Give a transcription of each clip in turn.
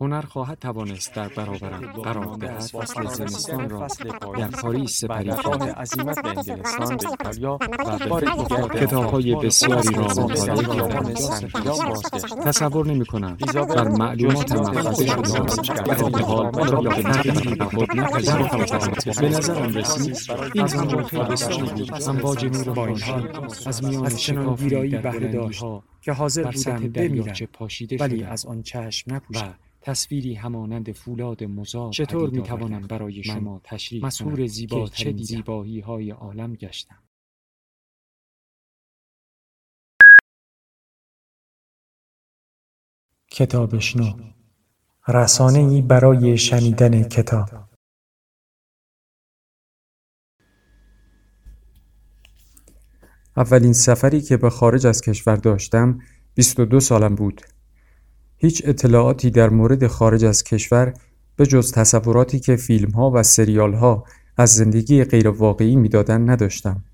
هنر خواهد توانست در برابرم قرار دهد. فصل زمستان را در پاریس سپری خواهد عظیمت به انگلستان به ایتالیا و به دیگر کتابهای بسیاری را مطالعه کردم تصور نمی کنم بر معلومات محفظه شده در حال را به تغییری به خود نپذیرفتم به نظرم رسید این خیلی بسیاری بود. امواج نور بانشی از میان شکاف بهره داشت که حاضر بودم بمیرم. ولی از آن چشم نپوشم تصویری همانند فولاد مزار چطور می توانم برای شما تشریح مسهور زیبا چه زیبایی های عالم گشتم. کتابشنو رسانه ای برای شنیدن کتاب. اولین سفری که به خارج از کشور داشتم 22 سالم بود. هیچ اطلاعاتی در مورد خارج از کشور به جز تصوراتی که فیلم ها و سریال ها از زندگی غیر واقعی می‌دادن نداشتم.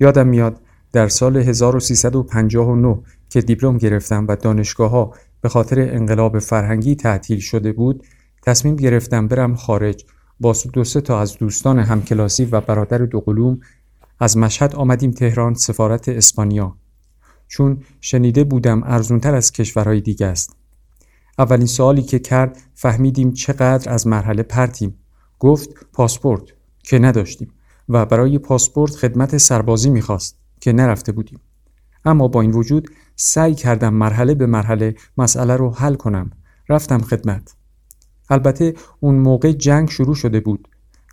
یادم میاد در سال 1359 که دیپلم گرفتم و دانشگاه ها به خاطر انقلاب فرهنگی تعطیل شده بود تصمیم گرفتم برم خارج با دو سه تا از دوستان همکلاسی و برادر دوقلوم از مشهد آمدیم تهران سفارت اسپانیا چون شنیده بودم ارزونتر از کشورهای دیگه است. اولین سوالی که کرد فهمیدیم چقدر از مرحله پرتیم. گفت پاسپورت که نداشتیم و برای پاسپورت خدمت سربازی می‌خواست که نرفته بودیم. اما با این وجود سعی کردم مرحله به مرحله مسئله رو حل کنم. رفتم خدمت. البته اون موقع جنگ شروع شده بود.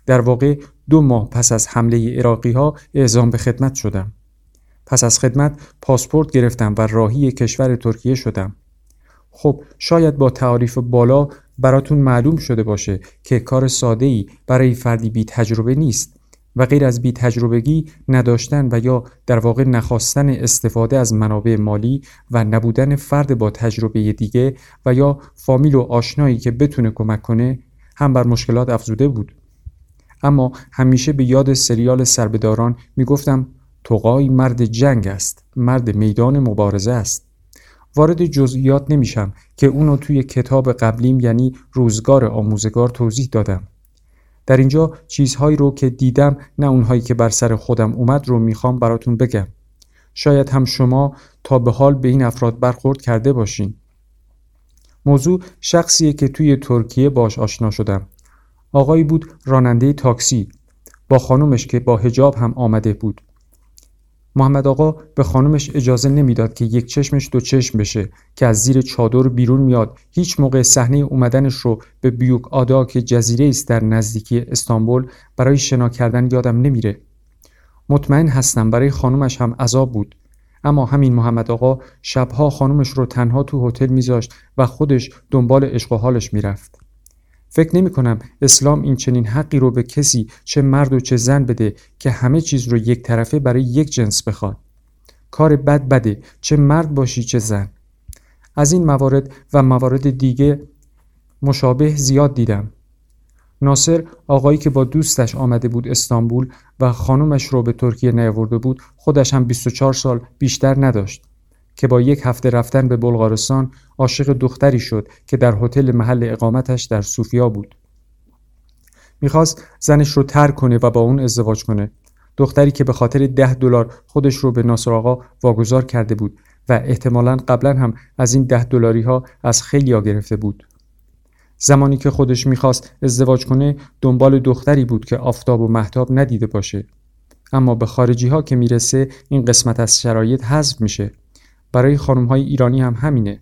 در واقع دو ماه پس از حمله عراقی ها اعزام به خدمت شدم. پس از خدمت پاسپورت گرفتم و راهی کشور ترکیه شدم. خب شاید با تعاریف بالا براتون معلوم شده باشه که کار ساده ای برای فردی بی تجربه نیست و غیر از بی تجربگی نداشتن و یا در واقع نخواستن استفاده از منابع مالی و نبودن فرد با تجربه دیگه و یا فامیل و آشنایی که بتونه کمک کنه هم بر مشکلات افزوده بود. اما همیشه به یاد سریال سربداران می‌گفتم توقای مرد جنگ است مرد میدان مبارزه است. وارد جزئیات نمیشم که اونو توی کتاب قبلیم یعنی روزگار آموزگار توضیح دادم. در اینجا چیزهایی رو که دیدم نه اونهایی که بر سر خودم اومد رو می‌خوام براتون بگم. شاید هم شما تا به حال به این افراد برخورد کرده باشین. موضوع شخصیه که توی ترکیه باش آشنا شدم. آقایی بود راننده تاکسی. با خانومش که با هجاب هم آمده بود. محمد آقا به خانمش اجازه نمی‌داد که یک چشمش دو چشم بشه که از زیر چادر بیرون میاد. هیچ موقع صحنه اومدنش رو به بیوک آدا که جزیره است در نزدیکی استانبول برای شنا کردن یادم نمیره. مطمئن هستم برای خانمش هم عذاب بود. اما همین محمد آقا شبها خانمش رو تنها تو هتل میذاشت و خودش دنبال عشق و حالش می‌رفت. فکر نمی کنم اسلام این چنین حقی رو به کسی چه مرد و چه زن بده که همه چیز رو یک طرفه برای یک جنس بخواد. کار بد بده چه مرد باشی چه زن. از این موارد و موارد دیگه مشابه زیاد دیدم. ناصر آقایی که با دوستش آمده بود استانبول و خانومش رو به ترکیه نیاورده بود خودش هم 24 سال بیشتر نداشت. که با یک هفته رفتن به بلغارستان عاشق دختری شد که در هتل محل اقامتش در سوفیا بود. می‌خواست زنش رو ترک کنه و با اون ازدواج کنه. دختری که به خاطر ده دلار خودش رو به ناصر آقا واگذار کرده بود و احتمالا قبلا هم از این ده دلاری ها از خیلی ها گرفته بود. زمانی که خودش می‌خواست ازدواج کنه دنبال دختری بود که آفتاب و محتاب ندیده باشه. اما به خارجی ها که می‌رسه این قسمت از شرایط حذف میشه. برای خانم های ایرانی هم همینه.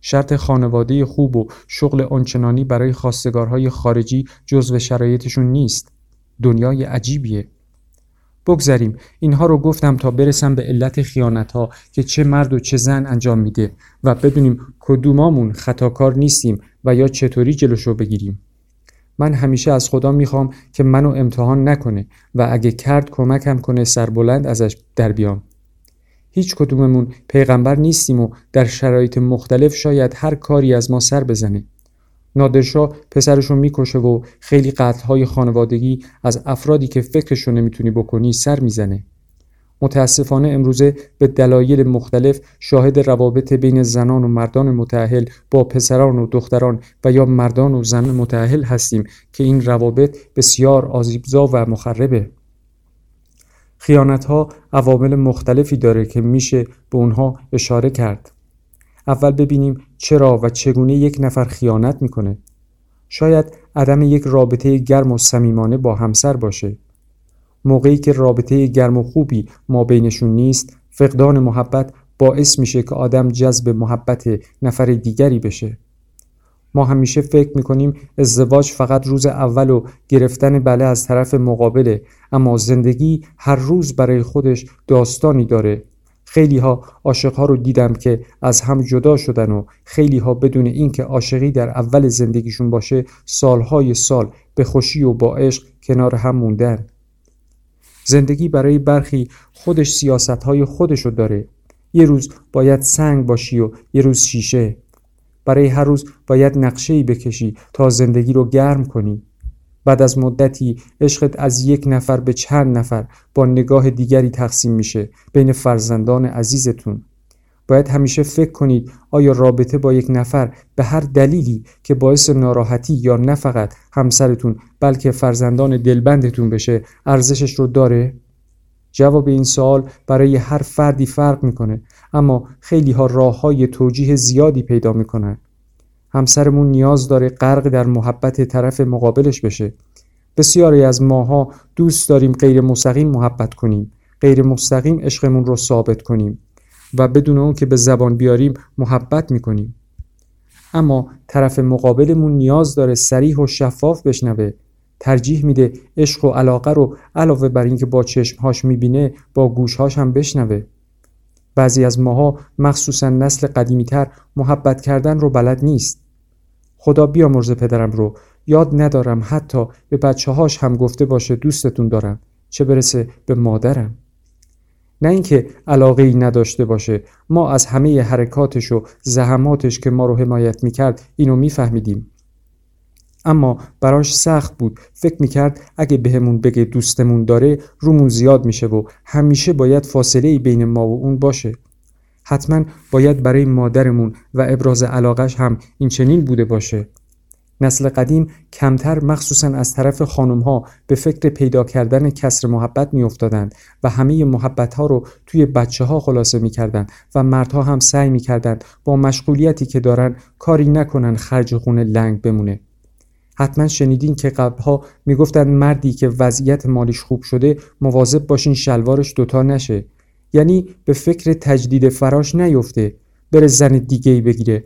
شرط خانواده خوب و شغل آنچنانی برای خواستگارهای خارجی جزو شرایطشون نیست. دنیای عجیبیه. بگذریم اینها رو گفتم تا برسم به علت خیانت ها که چه مرد و چه زن انجام میده و بدونیم کدومامون خطاکار نیستیم و یا چطوری جلوشو بگیریم. من همیشه از خدا می‌خوام که منو امتحان نکنه و اگه کرد کمکم کنه سربلند ازش در بیام هیچ کدوممون پیغمبر نیستیم و در شرایط مختلف شاید هر کاری از ما سر بزنه. نادرشاه پسرشو می‌کشه و خیلی قتلهای خانوادگی از افرادی که فکرشو نمی‌تونی بکنی سر می‌زنه. متاسفانه امروزه به دلایل مختلف شاهد روابط بین زنان و مردان متعهل با پسران و دختران و یا مردان و زن متعهل هستیم که این روابط بسیار آزیبزا و مخربه. خیانت ها عوامل مختلفی داره که میشه به اونها اشاره کرد. اول ببینیم چرا و چگونه یک نفر خیانت می‌کنه. شاید عدم یک رابطه گرم و صمیمانه با همسر باشه. موقعی که رابطه گرم و خوبی ما بینشون نیست فقدان محبت باعث میشه که آدم جذب محبت نفر دیگری بشه. ما همیشه فکر می‌کنیم ازدواج فقط روز اول و گرفتن بله از طرف مقابله اما زندگی هر روز برای خودش داستانی داره. خیلی ها عاشق ها رو دیدم که از هم جدا شدن و خیلی ها بدون اینکه عاشقی در اول زندگیشون باشه سالهای سال به خوشی و با عشق کنار هم موندن. زندگی برای برخی خودش سیاست های خودشو داره. یه روز باید سنگ باشی و یه روز شیشه. برای هر روز باید نقشه بکشی تا زندگی رو گرم کنی بعد از مدتی عشقت از یک نفر به چند نفر با نگاه دیگری تقسیم میشه بین فرزندان عزیزتون باید همیشه فکر کنید آیا رابطه با یک نفر به هر دلیلی که باعث ناراحتی یا نه فقط همسرتون بلکه فرزندان دلبندتون بشه ارزشش رو داره؟ جواب این سوال برای هر فردی فرق می‌کنه اما خیلی ها راه های توجیه زیادی پیدا می‌کنن. همسرمون نیاز داره غرق در محبت طرف مقابلش بشه. بسیاری از ماها دوست داریم غیر مستقیم محبت کنیم غیر مستقیم عشقمون رو ثابت کنیم و بدون اون که به زبان بیاریم محبت می‌کنیم. اما طرف مقابلمون نیاز داره سریح و شفاف بشنوه. ترجیح میده عشق و علاقه رو علاوه بر اینکه با چشمهاش می‌بینه با گوشهاش هم بشنوه. بعضی از ماها مخصوصا نسل قدیمیتر محبت کردن رو بلد نیست. خدا بیامرز پدرم رو. یاد ندارم حتی به بچه هاش هم گفته باشه دوستتون دارم. چه برسه به مادرم. نه اینکه علاقه ای نداشته باشه. ما از همه حرکاتش و زحماتش که ما رو حمایت می‌کرد اینو میفهمیدیم. اما براش سخت بود. فکر می‌کرد اگه بهمون بگه دوستمون داره رومون زیاد میشه و همیشه باید فاصله ای بین ما و اون باشه. حتما باید برای مادرمون و ابراز علاقش هم این چنین بوده باشه. نسل قدیم کمتر مخصوصا از طرف خانم ها به فکر پیدا کردن کسر محبت می افتادند و همه محبت ها رو توی بچه ها خلاصه می و مردها هم سعی می با مشغولیتی که دارن کاری نکنن خرج خونه لنگ بمونه. حتما شنیدین که قبلها می‌گفتن مردی که وضعیت مالیش خوب شده مواظب باشین شلوارش دوتا نشه. یعنی به فکر تجدید فراش نیفته بره زن دیگه ای بگیره.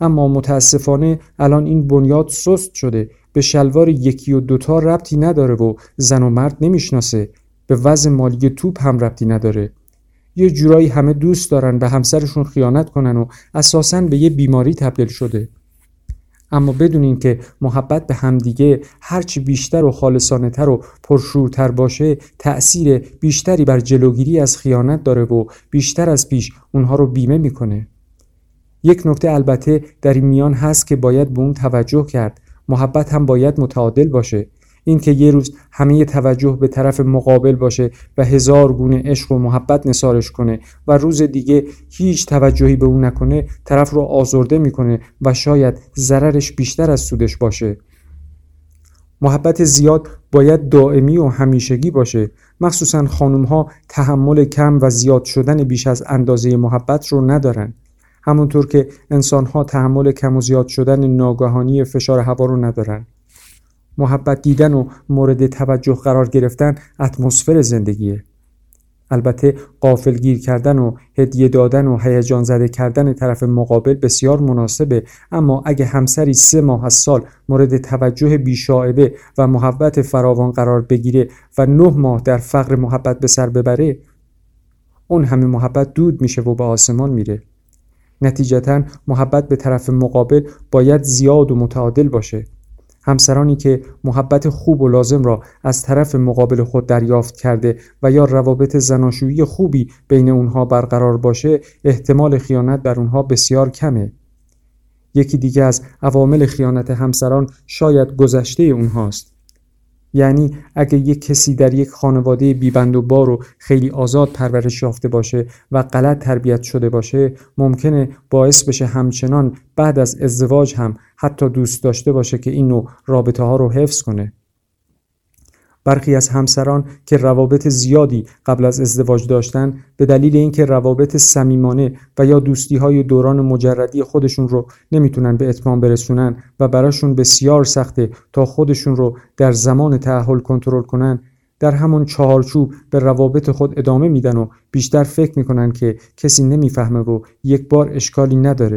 اما متاسفانه الان این بنیاد سست شده. به شلوار یکی و دوتا ربطی نداره و زن و مرد نمی‌شناسه. به وضع مالی توپ هم ربطی نداره. یه جورایی همه دوست دارن به همسرشون خیانت کنن و اساسا به یه بیماری تبدیل شده. اما بدونین که محبت به همدیگه هرچی بیشتر و خالصانه تر و پرشورتر باشه تأثیر بیشتری بر جلوگیری از خیانت داره و بیشتر از پیش اونها رو بیمه می‌کنه. یک نکته البته در این میان هست که باید به اون توجه کرد. محبت هم باید متعادل باشه. اینکه یه روز همه توجه به طرف مقابل باشه و هزار گونه عشق و محبت نثارش کنه و روز دیگه هیچ توجهی به اون نکنه طرف رو آزرده می‌کنه و شاید ضررش بیشتر از سودش باشه. محبت زیاد باید دائمی و همیشگی باشه. مخصوصا خانم ها تحمل کم و زیاد شدن بیش از اندازه محبت رو ندارن. همونطور که انسان ها تحمل کم و زیاد شدن ناگهانی فشار هوا رو ندارن. محبت دیدن و مورد توجه قرار گرفتن اتمسفر زندگیه. البته قافلگیر کردن و هدیه دادن و هیجان زده کردن طرف مقابل بسیار مناسبه اما اگه همسری سه ماه از سال مورد توجه بیشاعبه و محبت فراوان قرار بگیره و نه ماه در فقر محبت به سر ببره اون همه محبت دود میشه و به آسمان میره. نتیجتا محبت به طرف مقابل باید زیاد و متعادل باشه. همسرانی که محبت خوب و لازم را از طرف مقابل خود دریافت کرده و یا روابط زناشویی خوبی بین اونها برقرار باشه احتمال خیانت بر اونها بسیار کمه. یکی دیگه از عوامل خیانت همسران شاید گذشته اونهاست. یعنی اگه یک کسی در یک خانواده بیبند و بار و خیلی آزاد پرورش یافته باشه و غلط تربیت شده باشه ممکنه باعث بشه همچنان بعد از ازدواج هم حتی دوست داشته باشه که این نوع رابطه ها رو حفظ کنه. برخی از همسران که روابط زیادی قبل از ازدواج داشتن به دلیل اینکه روابط صمیمانه و یا دوستی های دوران مجردی خودشون رو نمی‌تونن به اتمام برسونن و براشون بسیار سخته تا خودشون رو در زمان تعهل کنترل کنن در همون چهارچوب به روابط خود ادامه میدن و بیشتر فکر می‌کنن که کسی نمی‌فهمه و یک بار اشکالی نداره.